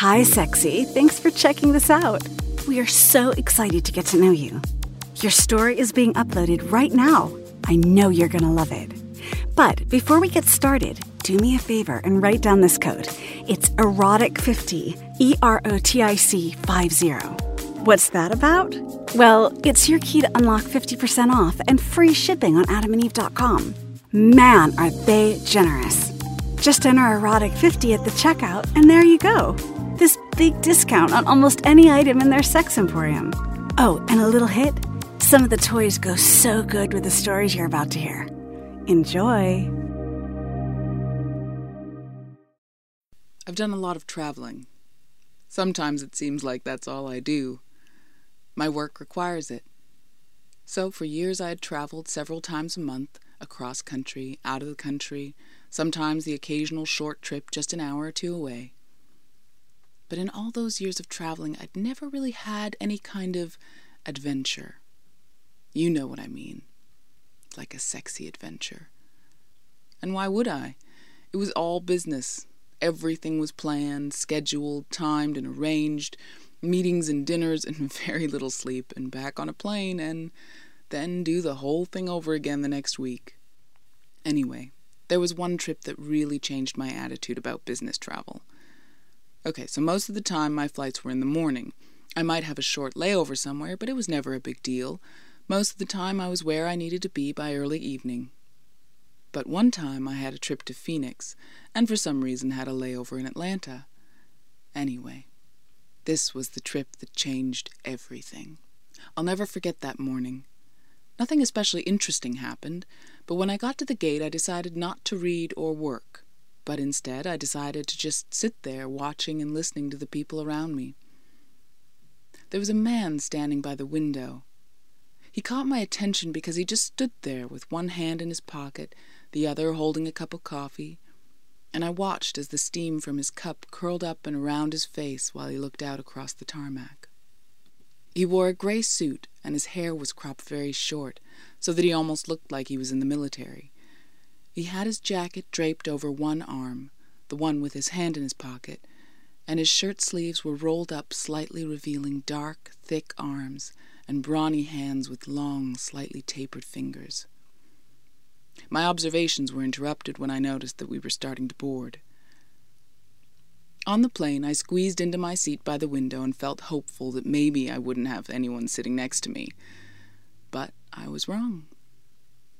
Hi, sexy. Thanks for checking this out. We are so excited to get to know you. Your story is being uploaded right now. I know you're going to love it. But before we get started, do me a favor and write down this code. It's erotic50, E R O T I C 50. What's that about? Well, it's your key to unlock 50% off and free shipping on adamandeve.com. Man, are they generous! Just enter erotic50 at the checkout, and there you go. Big discount on almost any item in their sex emporium. Oh, and a little hit some of the toys go so good with the stories you're about to hear. Enjoy! I've done a lot of traveling. Sometimes it seems like that's all I do. My work requires it. So, for years, I had traveled several times a month, across country, out of the country, sometimes the occasional short trip just an hour or two away. But in all those years of traveling, I'd never really had any kind of adventure. You know what I mean. Like a sexy adventure. And why would I? It was all business. Everything was planned, scheduled, timed, and arranged. Meetings and dinners and very little sleep, and back on a plane, and then do the whole thing over again the next week. Anyway, there was one trip that really changed my attitude about business travel. Okay, so most of the time my flights were in the morning. I might have a short layover somewhere, but it was never a big deal. Most of the time I was where I needed to be by early evening. But one time I had a trip to Phoenix, and for some reason had a layover in Atlanta. Anyway, this was the trip that changed everything. I'll never forget that morning. Nothing especially interesting happened, but when I got to the gate I decided not to read or work but instead I decided to just sit there watching and listening to the people around me. There was a man standing by the window. He caught my attention because he just stood there with one hand in his pocket, the other holding a cup of coffee, and I watched as the steam from his cup curled up and around his face while he looked out across the tarmac. He wore a gray suit, and his hair was cropped very short, so that he almost looked like he was in the military. He had his jacket draped over one arm, the one with his hand in his pocket, and his shirt sleeves were rolled up slightly revealing dark, thick arms and brawny hands with long, slightly tapered fingers. My observations were interrupted when I noticed that we were starting to board. On the plane, I squeezed into my seat by the window and felt hopeful that maybe I wouldn't have anyone sitting next to me. But I was wrong.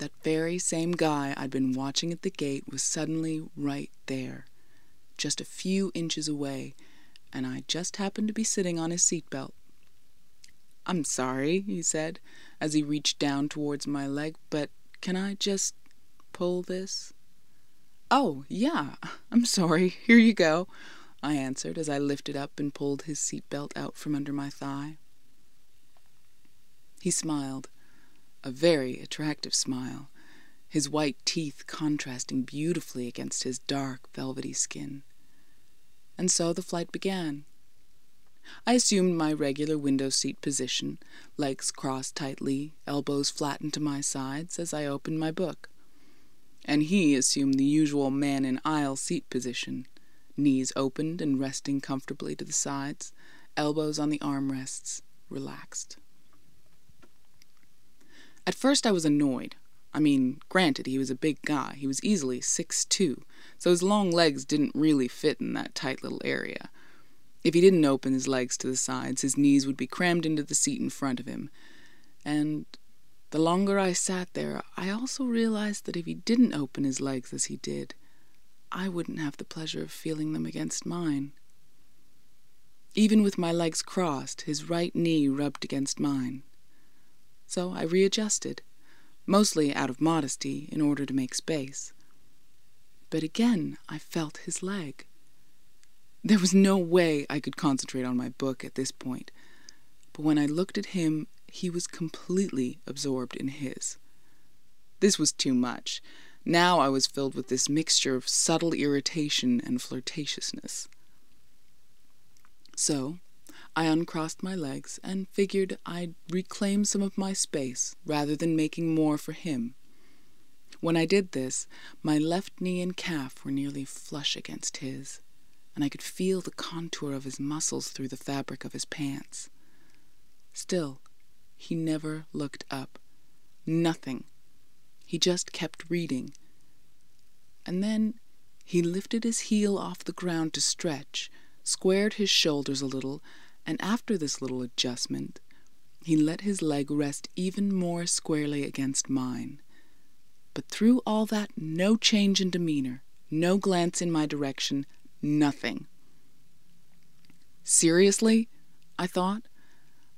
That very same guy I'd been watching at the gate was suddenly right there, just a few inches away, and I just happened to be sitting on his seatbelt. I'm sorry, he said, as he reached down towards my leg, but can I just pull this? Oh, yeah, I'm sorry. Here you go, I answered as I lifted up and pulled his seatbelt out from under my thigh. He smiled a very attractive smile, his white teeth contrasting beautifully against his dark, velvety skin. And so the flight began. I assumed my regular window seat position, legs crossed tightly, elbows flattened to my sides as I opened my book. And he assumed the usual man in aisle seat position, knees opened and resting comfortably to the sides, elbows on the armrests, relaxed. At first I was annoyed. I mean, granted, he was a big guy. He was easily six two, so his long legs didn't really fit in that tight little area. If he didn't open his legs to the sides, his knees would be crammed into the seat in front of him. And the longer I sat there, I also realized that if he didn't open his legs as he did, I wouldn't have the pleasure of feeling them against mine. Even with my legs crossed, his right knee rubbed against mine so I readjusted, mostly out of modesty in order to make space. But again I felt his leg. There was no way I could concentrate on my book at this point, but when I looked at him, he was completely absorbed in his. This was too much. Now I was filled with this mixture of subtle irritation and flirtatiousness. So I uncrossed my legs and figured I'd reclaim some of my space rather than making more for him. When I did this, my left knee and calf were nearly flush against his, and I could feel the contour of his muscles through the fabric of his pants. Still, he never looked up. Nothing. He just kept reading. And then he lifted his heel off the ground to stretch, squared his shoulders a little, and after this little adjustment, he let his leg rest even more squarely against mine. But through all that, no change in demeanor, no glance in my direction, nothing. Seriously? I thought.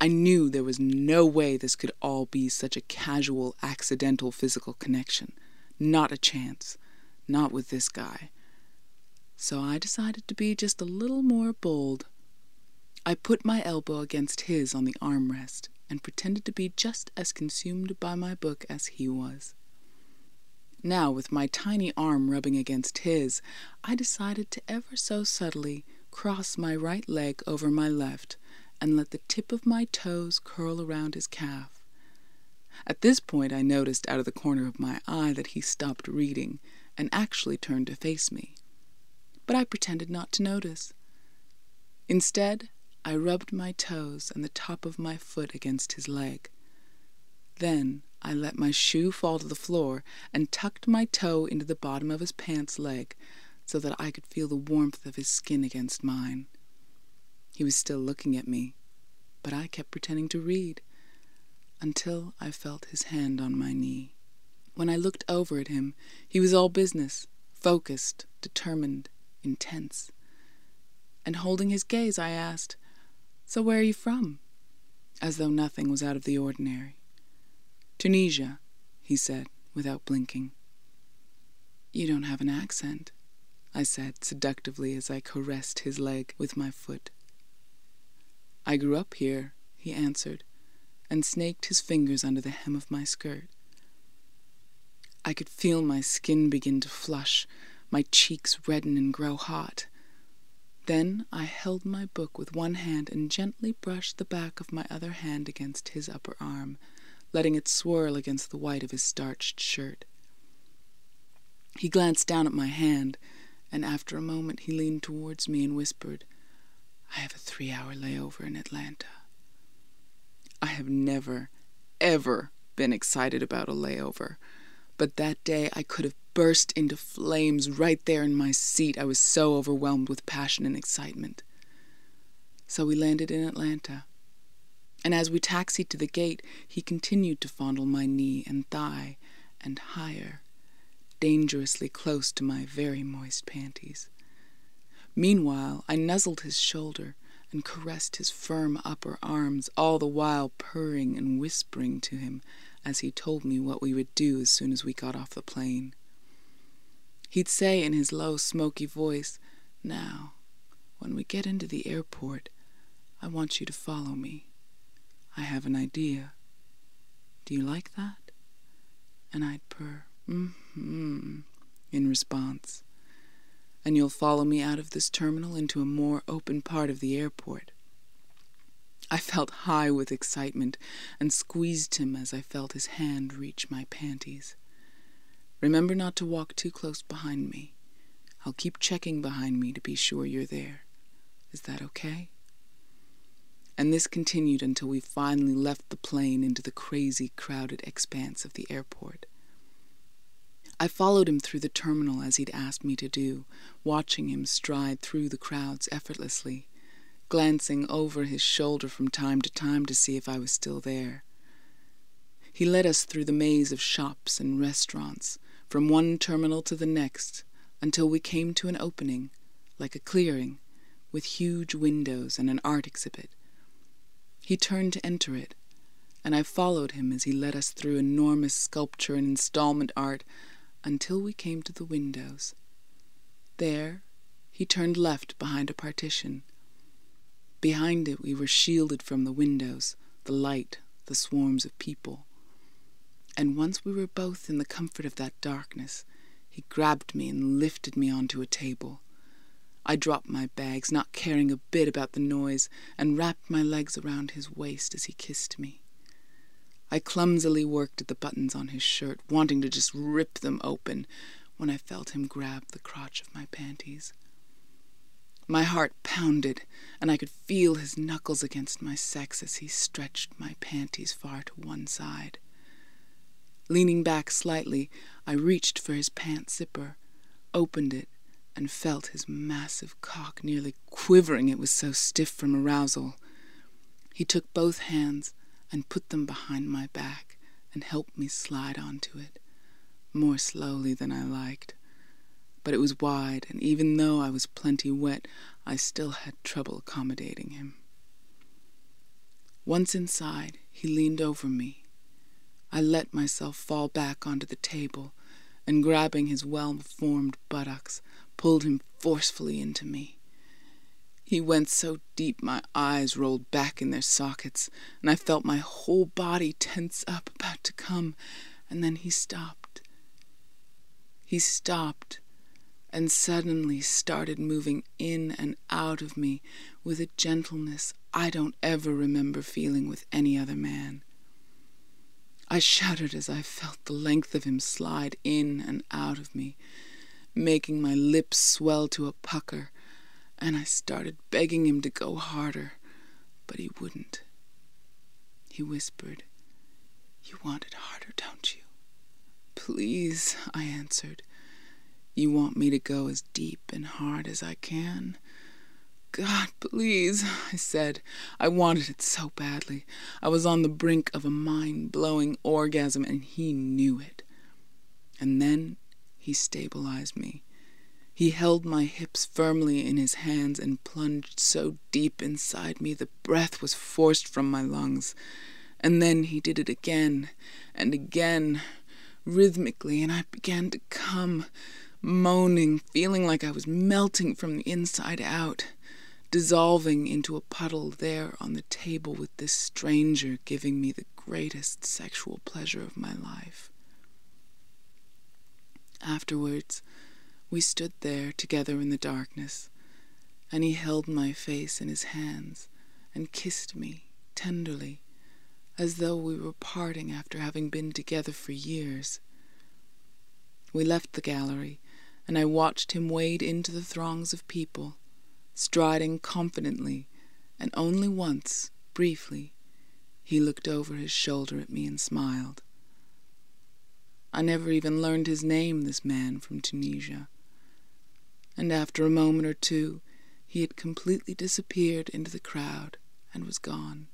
I knew there was no way this could all be such a casual, accidental physical connection. Not a chance. Not with this guy. So I decided to be just a little more bold. I put my elbow against his on the armrest and pretended to be just as consumed by my book as he was. Now, with my tiny arm rubbing against his, I decided to ever so subtly cross my right leg over my left and let the tip of my toes curl around his calf. At this point, I noticed out of the corner of my eye that he stopped reading and actually turned to face me. But I pretended not to notice. Instead, I rubbed my toes and the top of my foot against his leg. Then I let my shoe fall to the floor and tucked my toe into the bottom of his pants leg so that I could feel the warmth of his skin against mine. He was still looking at me, but I kept pretending to read until I felt his hand on my knee. When I looked over at him, he was all business, focused, determined, intense. And holding his gaze, I asked, So where are you from? As though nothing was out of the ordinary. Tunisia, he said, without blinking. You don't have an accent, I said seductively as I caressed his leg with my foot. I grew up here, he answered, and snaked his fingers under the hem of my skirt. I could feel my skin begin to flush, my cheeks redden and grow hot. Then I held my book with one hand and gently brushed the back of my other hand against his upper arm letting it swirl against the white of his starched shirt. He glanced down at my hand, and after a moment he leaned towards me and whispered, I have a three hour layover in Atlanta. I have never, ever been excited about a layover, but that day I could have burst into flames right there in my seat. I was so overwhelmed with passion and excitement. So we landed in Atlanta and as we taxied to the gate, he continued to fondle my knee and thigh, and higher, dangerously close to my very moist panties. Meanwhile, I nuzzled his shoulder and caressed his firm upper arms, all the while purring and whispering to him as he told me what we would do as soon as we got off the plane. He'd say in his low, smoky voice, Now, when we get into the airport, I want you to follow me. I have an idea. Do you like that? And I'd purr, mm-hmm, in response. And you'll follow me out of this terminal into a more open part of the airport. I felt high with excitement and squeezed him as I felt his hand reach my panties. Remember not to walk too close behind me. I'll keep checking behind me to be sure you're there. Is that okay? and this continued until we finally left the plane into the crazy, crowded expanse of the airport. I followed him through the terminal as he'd asked me to do, watching him stride through the crowds effortlessly, glancing over his shoulder from time to time to see if I was still there. He led us through the maze of shops and restaurants, from one terminal to the next, until we came to an opening, like a clearing, with huge windows and an art exhibit. He turned to enter it, and I followed him as he led us through enormous sculpture and installment art until we came to the windows. There, he turned left behind a partition. Behind it, we were shielded from the windows, the light, the swarms of people. And once we were both in the comfort of that darkness, he grabbed me and lifted me onto a table. I dropped my bags, not caring a bit about the noise, and wrapped my legs around his waist as he kissed me. I clumsily worked at the buttons on his shirt, wanting to just rip them open, when I felt him grab the crotch of my panties. My heart pounded, and I could feel his knuckles against my sex as he stretched my panties far to one side. Leaning back slightly, I reached for his pant zipper, opened it, and felt his massive cock nearly quivering, it was so stiff from arousal. He took both hands and put them behind my back and helped me slide onto it, more slowly than I liked. But it was wide, and even though I was plenty wet, I still had trouble accommodating him. Once inside, he leaned over me. I let myself fall back onto the table, and grabbing his well formed buttocks, pulled him forcefully into me. He went so deep my eyes rolled back in their sockets, and I felt my whole body tense up, about to come, and then he stopped. He stopped and suddenly started moving in and out of me with a gentleness I don't ever remember feeling with any other man. I shuddered as I felt the length of him slide in and out of me, making my lips swell to a pucker and I started begging him to go harder, but he wouldn't. He whispered, You want it harder, don't you? Please, I answered. You want me to go as deep and hard as I can? God, please, I said. I wanted it so badly. I was on the brink of a mind blowing orgasm, and he knew it. And then he stabilized me. He held my hips firmly in his hands and plunged so deep inside me the breath was forced from my lungs. And then he did it again and again, rhythmically, and I began to come, moaning, feeling like I was melting from the inside out, dissolving into a puddle there on the table with this stranger giving me the greatest sexual pleasure of my life. Afterwards, we stood there together in the darkness, and he held my face in his hands and kissed me tenderly, as though we were parting after having been together for years. We left the gallery, and I watched him wade into the throngs of people, striding confidently, and only once, briefly, he looked over his shoulder at me and smiled. I never even learned his name, this man from Tunisia and after a moment or two he had completely disappeared into the crowd and was gone.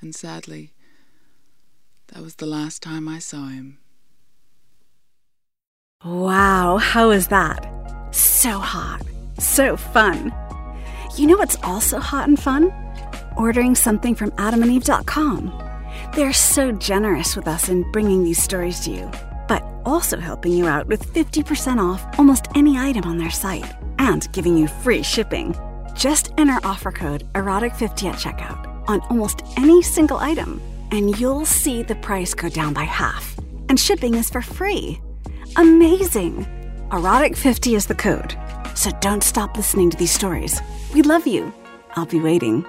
And sadly, that was the last time I saw him. Wow, how is that? So hot, so fun. You know what's also hot and fun? Ordering something from adamandeve.com. They're so generous with us in bringing these stories to you but also helping you out with 50% off almost any item on their site and giving you free shipping. Just enter offer code erotic50 at checkout on almost any single item, and you'll see the price go down by half. And shipping is for free. Amazing! Erotic50 is the code. So don't stop listening to these stories. We love you. I'll be waiting.